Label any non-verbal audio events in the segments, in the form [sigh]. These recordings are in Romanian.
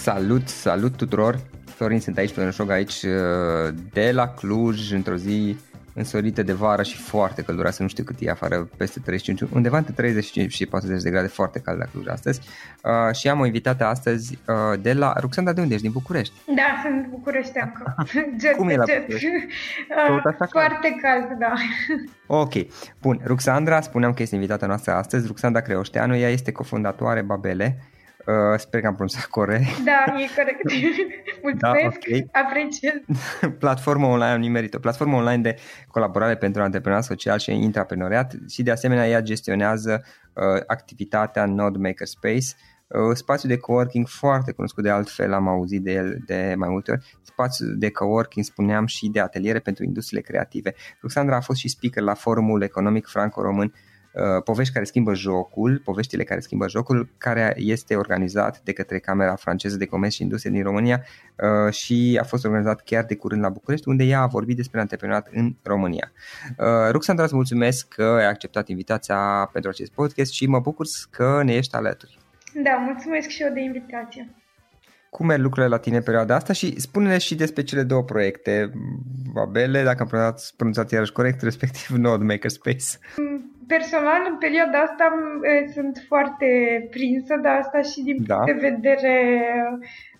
Salut, salut tuturor! Florin sunt aici, Florin Șog aici uh, de la Cluj, într-o zi însorită de vară și foarte călduroasă, nu știu cât e afară, peste 35, undeva între 35 și 40 de grade, foarte cald la Cluj astăzi. Uh, și am o invitată astăzi uh, de la Ruxanda, de unde ești? Din București? Da, sunt București încă. [laughs] jet, Cum e la jet. Uh, foarte cald, da. Ok, bun. Ruxandra, spuneam că este invitata noastră astăzi. Ruxandra Creoșteanu, ea este cofondatoare Babele, Uh, sper că am pronunțat corect. Da, e corect. [laughs] Mulțumesc, da, okay. apreciez. [laughs] Platformă online, am nimerit o platformă online de colaborare pentru antreprenoriat social și intraprenoriat și de asemenea ea gestionează uh, activitatea Node Makerspace, uh, spațiu de coworking foarte cunoscut de altfel, am auzit de el de mai multe ori, spațiu de coworking, spuneam, și de ateliere pentru industriile creative. Luxandra a fost și speaker la forumul economic franco-român Uh, povești care schimbă jocul, poveștile care schimbă jocul, care este organizat de către Camera franceză de Comerț și Industrie din România uh, și a fost organizat chiar de curând la București, unde ea a vorbit despre antreprenoriat în România. Uh, Ruxandra, îți mulțumesc că ai acceptat invitația pentru acest podcast și mă bucur că ne ești alături. Da, mulțumesc și eu de invitație. Cum merg lucrurile la tine în perioada asta și spune-ne și despre cele două proiecte, Babele, dacă am pronunțat, pronunțat iarăși corect, respectiv Node Makerspace. Mm, personal, în perioada asta sunt foarte prinsă de asta și din da. punct de vedere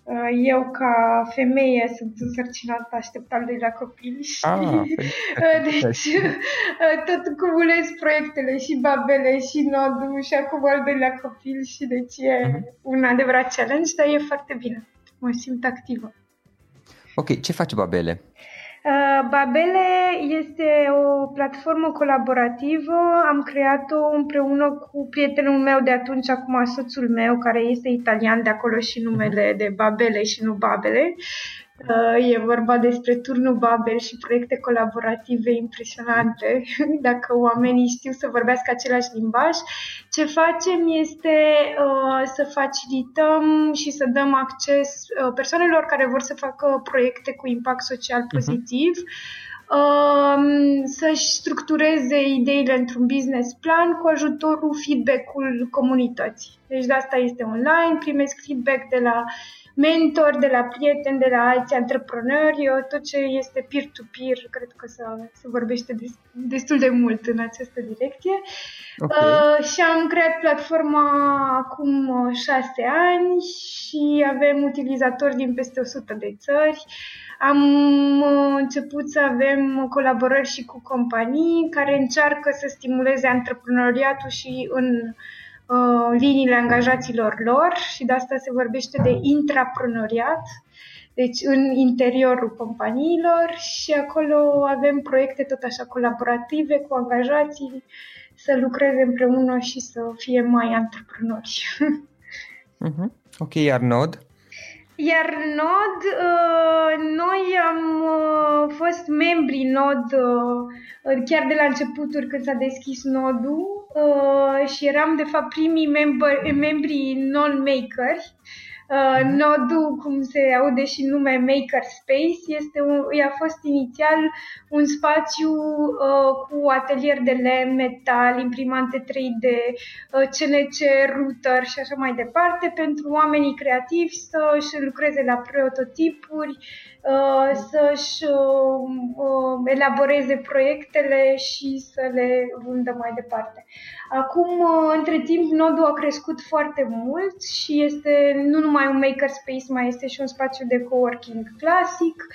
Uh, eu, ca femeie, sunt însărcinată, aștept al doilea copil și ah, [laughs] uh, deci uh, tot cumulez proiectele și babele și nodul și acum al doilea copil și deci e uh-huh. un adevărat challenge, dar e foarte bine. Mă simt activă. Ok, ce face babele? Uh, Babele este o platformă colaborativă. Am creat-o împreună cu prietenul meu de atunci, acum soțul meu, care este italian de acolo și numele de Babele și nu Babele. Uh, e vorba despre turnul Babel și proiecte colaborative impresionante, [laughs] dacă oamenii știu să vorbească același limbaj. Ce facem este uh, să facilităm și să dăm acces uh, persoanelor care vor să facă proiecte cu impact social mhm. pozitiv. Uh-huh să-și structureze ideile într-un business plan cu ajutorul feedback-ul comunității. Deci de asta este online, primesc feedback de la mentori, de la prieteni, de la alți antreprenori, tot ce este peer-to-peer, cred că se, se vorbește destul de mult în această direcție. Okay. Uh, și am creat platforma acum uh, șase ani și avem utilizatori din peste 100 de țări. Am uh, început să avem colaborări și cu companii care încearcă să stimuleze antreprenoriatul și în uh, liniile angajaților lor și de asta se vorbește de intraprenoriat, deci în interiorul companiilor și acolo avem proiecte tot așa colaborative cu angajații să lucreze împreună și să fie mai antreprenori. Uh-huh. [laughs] Ok, iar Nod? Iar Nod, uh, noi am uh, fost membri Nod uh, chiar de la începuturi când s-a deschis Nodul și eram de fapt primii membri non-makers Uh, nodul, cum se aude și nume Makerspace, este un, a fost inițial un spațiu uh, cu atelier de lemn, metal, imprimante 3D, uh, CNC, router și așa mai departe, pentru oamenii creativi să-și lucreze la prototipuri, uh, să-și uh, uh, elaboreze proiectele și să le vândă mai departe. Acum, uh, între timp, nodul a crescut foarte mult și este nu numai un makerspace, mai este și un spațiu de coworking clasic,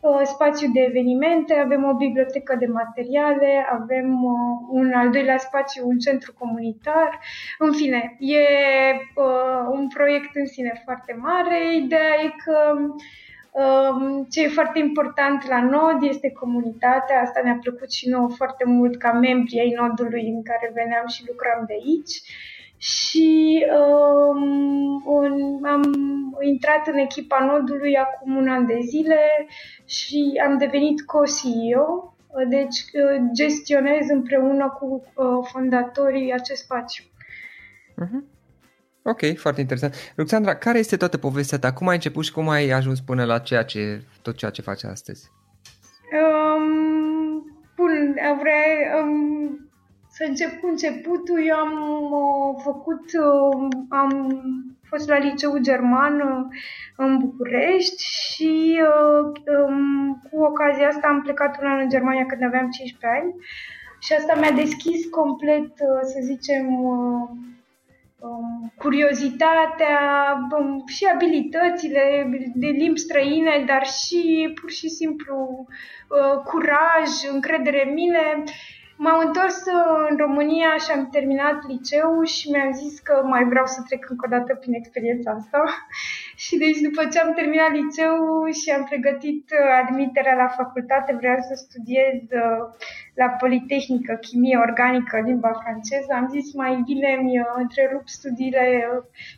uh, spațiu de evenimente, avem o bibliotecă de materiale, avem uh, un al doilea spațiu, un centru comunitar. În fine, e un proiect în sine foarte mare. Ideea e că Um, ce e foarte important la Nod este comunitatea, asta ne-a plăcut și nouă foarte mult ca membri ai Nodului în care veneam și lucram de aici. Și um, un, am intrat în echipa Nodului acum un an de zile și am devenit co-CEO, deci uh, gestionez împreună cu uh, fondatorii acest spațiu. Uh-huh. Ok, foarte interesant. Luxandra, care este toată povestea ta? Cum ai început și cum ai ajuns până la ceea ce, tot ceea ce faci astăzi? Um, bun, vreau um, să încep cu începutul. Eu am uh, făcut, uh, am fost la liceu german uh, în București și uh, um, cu ocazia asta am plecat un an în Germania când aveam 15 ani și asta mi-a deschis complet, uh, să zicem, uh, um, curiozitatea um, și abilitățile de limbi străine, dar și pur și simplu uh, curaj, încredere în mine. M-am întors uh, în România și am terminat liceul și mi-am zis că mai vreau să trec încă o dată prin experiența asta. [laughs] și deci după ce am terminat liceul și am pregătit uh, admiterea la facultate, vreau să studiez uh, la Politehnică, chimie organică, limba franceză. Am zis mai bine mi întrerup studiile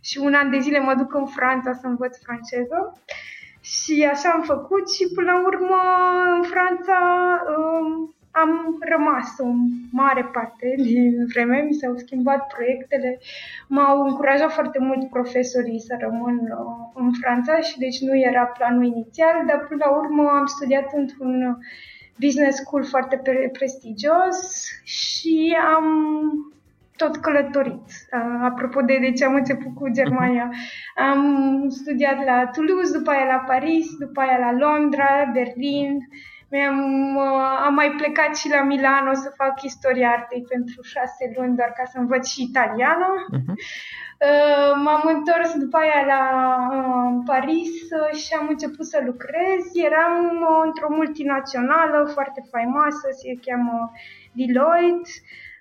și un an de zile mă duc în Franța să învăț franceză. Și așa am făcut și până la urmă în Franța um, am rămas o mare parte din vreme, mi s-au schimbat proiectele, m-au încurajat foarte mult profesorii să rămân uh, în Franța și deci nu era planul inițial, dar până la urmă am studiat într-un business school foarte prestigios și am tot călătorit. Uh, apropo de de ce am început cu Germania, am studiat la Toulouse, după aia la Paris, după aia la Londra, Berlin, Mi-am, am mai plecat și la Milano să fac istoria artei pentru șase luni, doar ca să învăț și italiană. Uh-huh. M-am întors după aia la uh, Paris și am început să lucrez. Eram într-o multinațională foarte faimoasă, se cheamă Deloitte.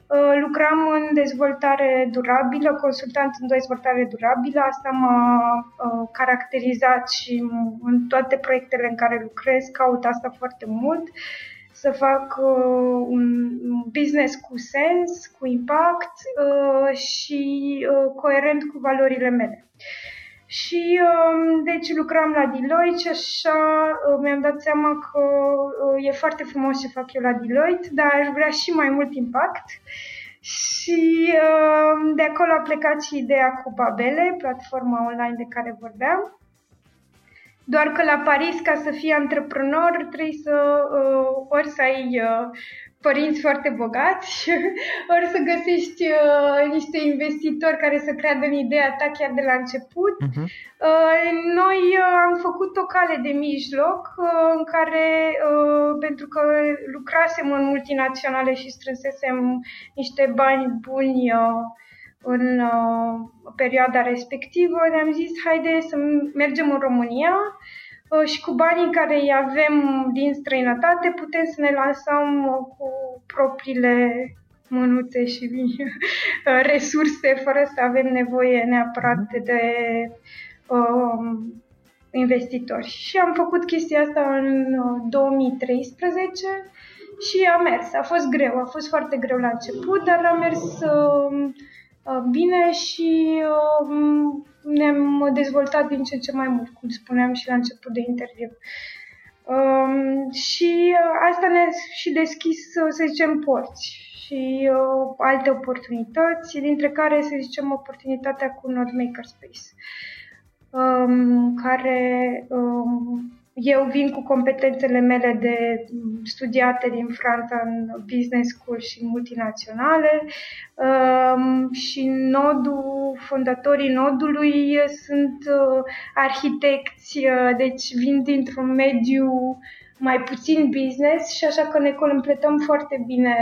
Uh, lucram în dezvoltare durabilă, consultant în dezvoltare durabilă. Asta m-a uh, caracterizat și în toate proiectele în care lucrez, caut asta foarte mult. Să fac uh, un business cu sens, cu impact și coerent cu valorile mele. Și um, deci lucram la Deloitte și așa uh, mi-am dat seama că uh, e foarte frumos ce fac eu la Deloitte, dar aș vrea și mai mult impact. Și um, de acolo a plecat și ideea cu Babele, platforma online de care vorbeam. Doar că la Paris, ca să fii antreprenor, trebuie să uh, ori să ai uh, părinți foarte bogați, [laughs] ori să găsești uh, niște investitori care să creadă în ideea ta chiar de la început. Uh-huh. Uh, noi uh, am făcut o cale de mijloc uh, în care, uh, pentru că lucrasem în multinaționale și strânsesem niște bani buni uh, în uh, perioada respectivă, ne-am zis, haide să mergem în România Uh, și cu banii care îi avem din străinătate putem să ne lansăm uh, cu propriile mânuțe și uh, resurse fără să avem nevoie neapărat mhm. de um, investitori. Și am făcut chestia asta în 2013 și a mers. A fost greu, a fost foarte greu la început, dar a mers uh, bine și uh, ne-am dezvoltat din ce în ce mai mult, cum spuneam și la început de interviu. Um, și uh, asta ne-a și deschis, uh, să zicem, porți și uh, alte oportunități, dintre care, să zicem, oportunitatea cu Node Makerspace, um, care um, eu vin cu competențele mele de studiate din Franța în business school și multinaționale um, și nodul, fondatorii nodului sunt uh, arhitecți, uh, deci vin dintr-un mediu mai puțin business și așa că ne completăm foarte bine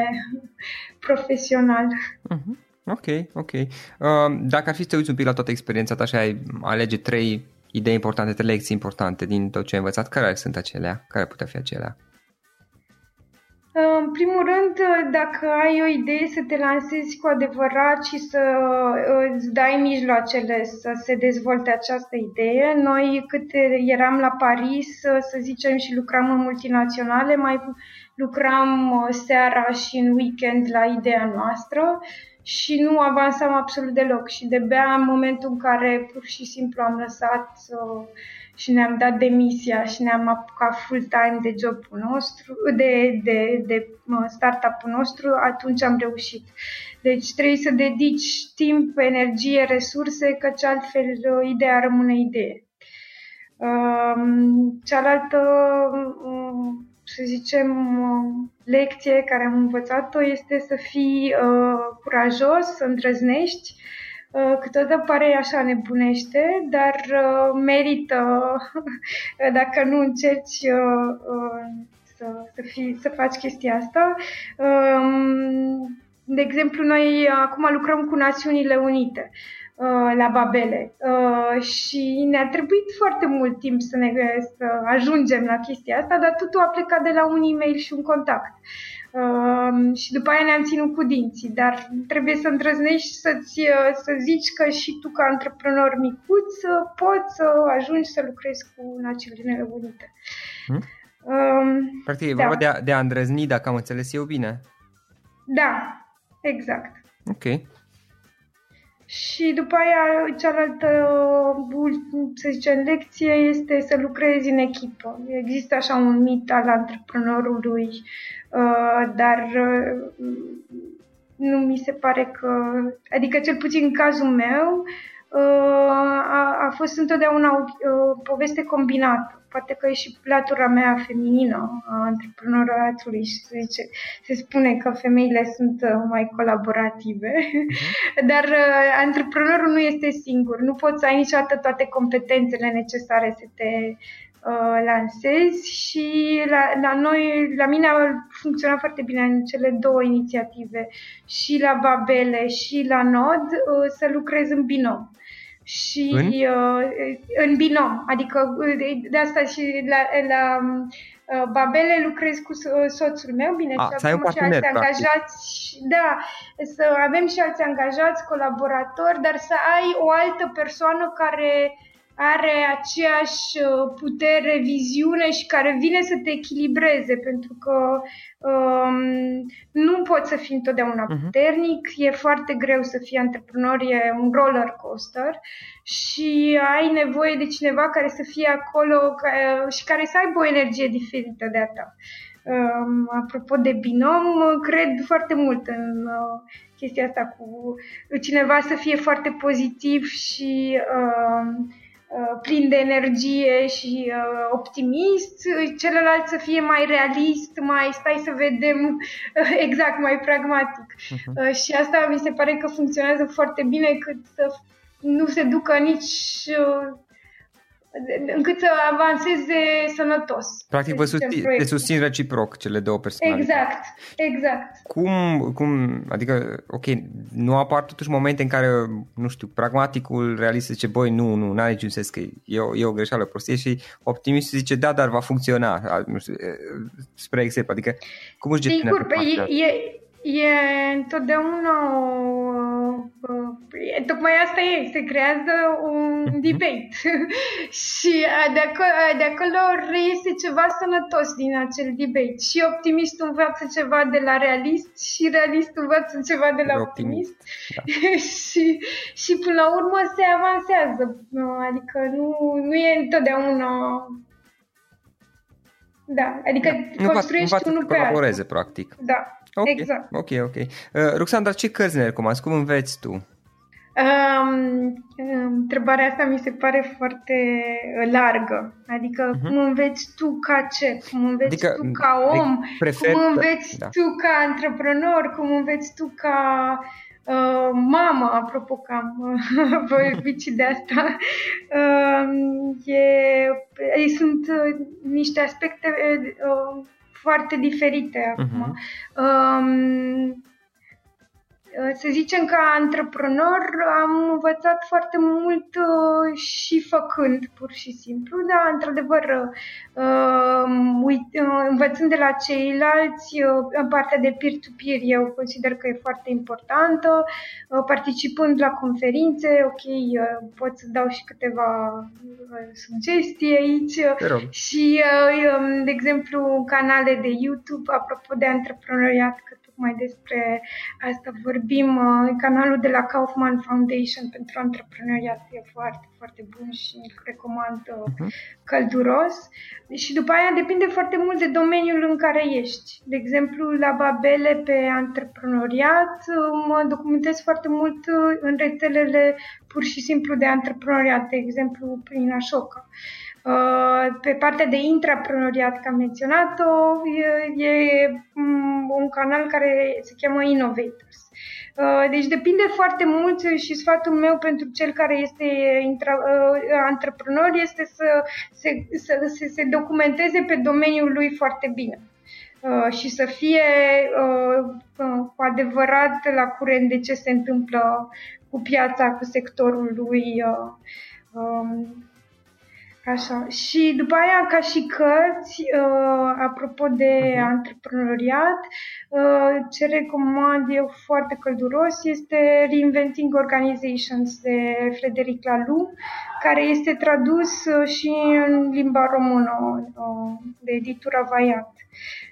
profesional. Uh-huh. Ok, ok. Uh, dacă ar fi să te uiți un pic la toată experiența ta și ai alege trei idei importante, lecții importante din tot ce ai învățat, care sunt acelea? Care putea fi acelea? În primul rând, dacă ai o idee să te lansezi cu adevărat și să uh, îți dai mijloacele să se dezvolte această idee, noi cât eram la Paris, să zicem, și lucram în multinaționale, mai lucram uh, seara și în weekend la ideea noastră și nu avansam absolut deloc și de-abia în momentul în care pur și simplu am lăsat uh, și ne-am dat demisia și ne-am apucat full-time de jobul nostru, de, de, de uh, startup-ul nostru, atunci am reușit. Deci trebuie să dedici timp, energie, resurse, căci altfel uh, ideea rămâne idee. Um, cealaltă um, să zicem, lecție care am învățat-o este să fii uh, curajos, să îndrăznești. Uh, câteodată pare așa nebunește, dar uh, merită, [laughs] dacă nu încerci uh, uh, să, să, fii, să faci chestia asta. Uh, de exemplu, noi acum lucrăm cu Națiunile Unite. Uh, Uh, la Babele uh, și ne-a trebuit foarte mult timp să, ne, să ajungem la chestia asta, dar totul a plecat de la un e-mail și un contact. Uh, și după aia ne-am ținut cu dinții, dar trebuie să îndrăznești să-ți, să zici că și tu ca antreprenor micuț poți să ajungi să lucrezi cu Națiunile Unite. Hmm? Um, Practic e da. vorba de a, de a îndrăzni, dacă am înțeles eu bine. Da, exact. Ok. Și după aia, cealaltă, să zicem, lecție este să lucrezi în echipă. Există așa un mit al antreprenorului, uh, dar uh, nu mi se pare că, adică cel puțin în cazul meu, uh, a, a fost întotdeauna o, o poveste combinată poate că e și latura mea feminină a antreprenoriatului și se, zice, se spune că femeile sunt uh, mai colaborative, uh-huh. [laughs] dar uh, antreprenorul nu este singur. Nu poți să ai niciodată toate competențele necesare să te uh, lansez și la, la noi, la mine a funcționat foarte bine în cele două inițiative, și la Babele și la Nod, uh, să lucrez în binom. Și în, uh, în binom, adică de, de asta și la, la uh, Babele lucrez cu soțul meu, bine, A, să avem și alți angajați, da, să avem și alți angajați, colaboratori, dar să ai o altă persoană care are aceeași uh, putere, viziune și care vine să te echilibreze, pentru că um, nu poți să fii întotdeauna uh-huh. puternic, e foarte greu să fii antreprenor, e un roller coaster și ai nevoie de cineva care să fie acolo ca, și care să aibă o energie diferită de a ta. Um, apropo de binom, cred foarte mult în uh, chestia asta cu cineva să fie foarte pozitiv și uh, Uh, plin de energie și uh, optimist, celălalt să fie mai realist, mai stai să vedem uh, [laughs] exact, mai pragmatic. Uh-huh. Uh, și asta mi se pare că funcționează foarte bine cât să nu se ducă nici uh, încât să avanseze sănătos. Practic vă susțin, te susțin reciproc cele două persoane. Exact, exact. Cum, cum, adică, ok, nu apar totuși momente în care, nu știu, pragmaticul realist zice, băi, nu, nu, n-are niciun sens că e o, e o greșeală prostie și optimistul zice, da, dar va funcționa, nu știu, spre exemplu, adică cum își gestionează Sigur, e, e, E întotdeauna o... E, tocmai asta e, se creează un mhm. debate [laughs] și de acolo, de acolo reiese ceva sănătos din acel debate și optimistul învață ceva de la realist și realistul învață ceva de la optimist, optimist. [laughs] Da. și, și până la urmă se avansează, adică nu, nu e întotdeauna da, adică nu construiești unul pe altul. practic. Da, Okay, exact. Ok, ok. Uh, Ruxandra, ce cărți ne recomanzi? Cum înveți tu? Um, întrebarea asta mi se pare foarte largă. Adică uh-huh. cum înveți tu ca ce? Cum înveți adică, tu ca om? Prefer, cum înveți da. tu ca antreprenor? Cum înveți tu ca uh, mamă? Apropo că am uh, [laughs] vorbit și de asta. Uh, e, sunt uh, niște aspecte uh, foarte diferite acum. Uh-huh. Um, Uh, să zicem că antreprenor am învățat foarte mult uh, și făcând, pur și simplu, dar într-adevăr uh, învățând de la ceilalți, în partea de peer-to-peer eu consider că e foarte importantă, participând la conferințe, ok, pot să dau și câteva sugestii aici și, um, de exemplu, canale de YouTube, apropo de antreprenoriat, că tocmai despre asta vorbim. Uh, canalul de la Kaufman Foundation pentru antreprenoriat e foarte, foarte bun și îl recomand uh-huh. călduros. Și după aia depinde foarte mult de domeniul în care ești. De exemplu, la Babele pe antreprenoriat uh, mă documentez foarte mult uh, în rețelele pur și simplu de antreprenoriat, de exemplu prin Ashoka. Uh, pe partea de intraprenoriat, ca am menționat-o, e, e mm, un canal care se cheamă Innovators. Uh, deci depinde foarte mult și sfatul meu pentru cel care este intra, uh, antreprenor este să se, să, să se documenteze pe domeniul lui foarte bine și să fie cu adevărat la curent de ce se întâmplă cu piața, cu sectorul lui um, Așa. Și după aia, ca și cărți, uh, apropo de uh-huh. antreprenoriat, uh, ce recomand eu foarte călduros este Reinventing Organizations de Frederic Laloux, care este tradus uh, și în limba română uh, de editura Vaiat.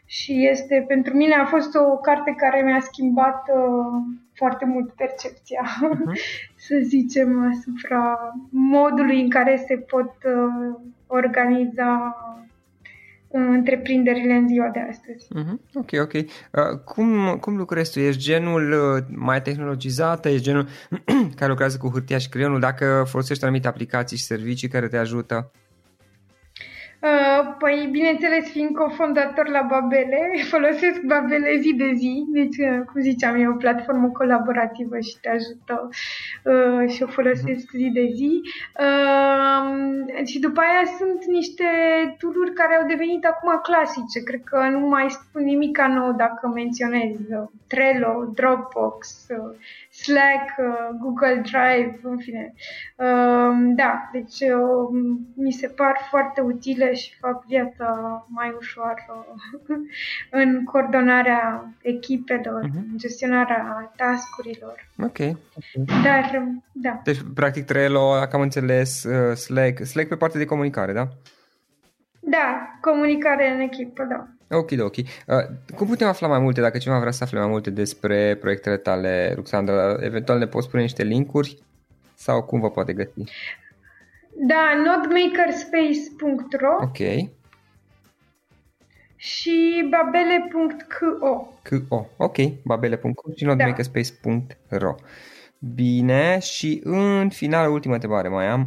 Și este, pentru mine a fost o carte care mi-a schimbat uh, foarte mult percepția, uh-huh. [laughs] să zicem, asupra modului în care se pot uh, organiza uh, întreprinderile în ziua de astăzi. Uh-huh. Ok, ok. Uh, cum, cum lucrezi tu? Ești genul uh, mai tehnologizată? Ești genul [clears throat] care lucrează cu hârtia și creionul? Dacă folosești anumite aplicații și servicii care te ajută? Uh, păi, bineînțeles, fiind cofondator la Babele, [laughs] folosesc Babele zi de zi, deci, uh, cum ziceam, e o platformă colaborativă și te ajută uh, și o folosesc zi de zi. Uh, și după aia sunt niște tool care au devenit acum clasice, cred că nu mai spun nimic nou dacă menționez Trello, Dropbox, Slack, Google Drive, în fine. Da, deci mi se par foarte utile și fac viața mai ușoară [laughs] în coordonarea echipelor, uh-huh. în gestionarea tascurilor. Ok. Dar, da. Deci, practic, Trello, dacă am înțeles, uh, Slack, Slack pe partea de comunicare, da? Da, comunicare în echipă, da. Ok, ok. Uh, cum putem afla mai multe, dacă cineva vrea să afle mai multe despre proiectele tale, Ruxandra? Eventual ne poți spune niște linkuri sau cum vă poate găsi? Da, nodemakerspace.ro Ok. Și babele.co Co, ok, babele.co și nodemakerspace.ro Bine, și în final, ultima întrebare mai am.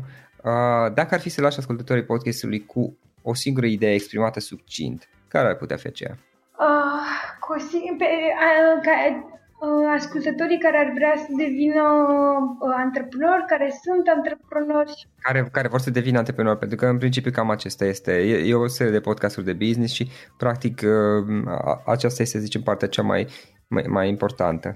Uh, dacă ar fi să lași ascultătorii podcastului cu o singură idee exprimată succint, care ar putea fi aceea? Uh, cu o sing- pe, uh, ca, uh, ascultătorii care ar vrea să devină uh, antreprenori, care sunt antreprenori. Care, care vor să devină antreprenori, pentru că în principiu cam acesta este. E, e o serie de podcasturi de business și practic uh, aceasta este, să zicem, partea cea mai, mai, mai importantă.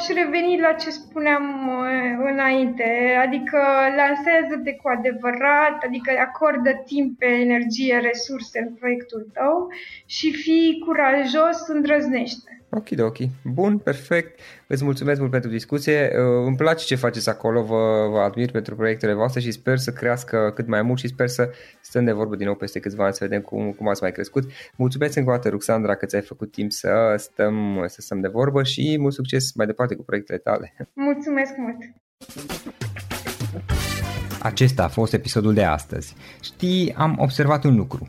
Păi aș reveni la ce spuneam uh, înainte, adică lansează-te cu adevărat, adică acordă timp, pe energie, resurse în proiectul tău și fii curajos, îndrăznește. Ok, ok. Bun, perfect. Îți mulțumesc mult pentru discuție. Uh, îmi place ce faceți acolo, vă, vă admir pentru proiectele voastre și sper să crească cât mai mult și sper să stăm de vorbă din nou peste câțiva ani să vedem cum, cum ați mai crescut. Mulțumesc încă o dată, Ruxandra, că ți-ai făcut timp să stăm, să stăm de vorbă și mult succes mai departe cu proiectele tale. Mulțumesc mult! Acesta a fost episodul de astăzi. Știi, am observat un lucru.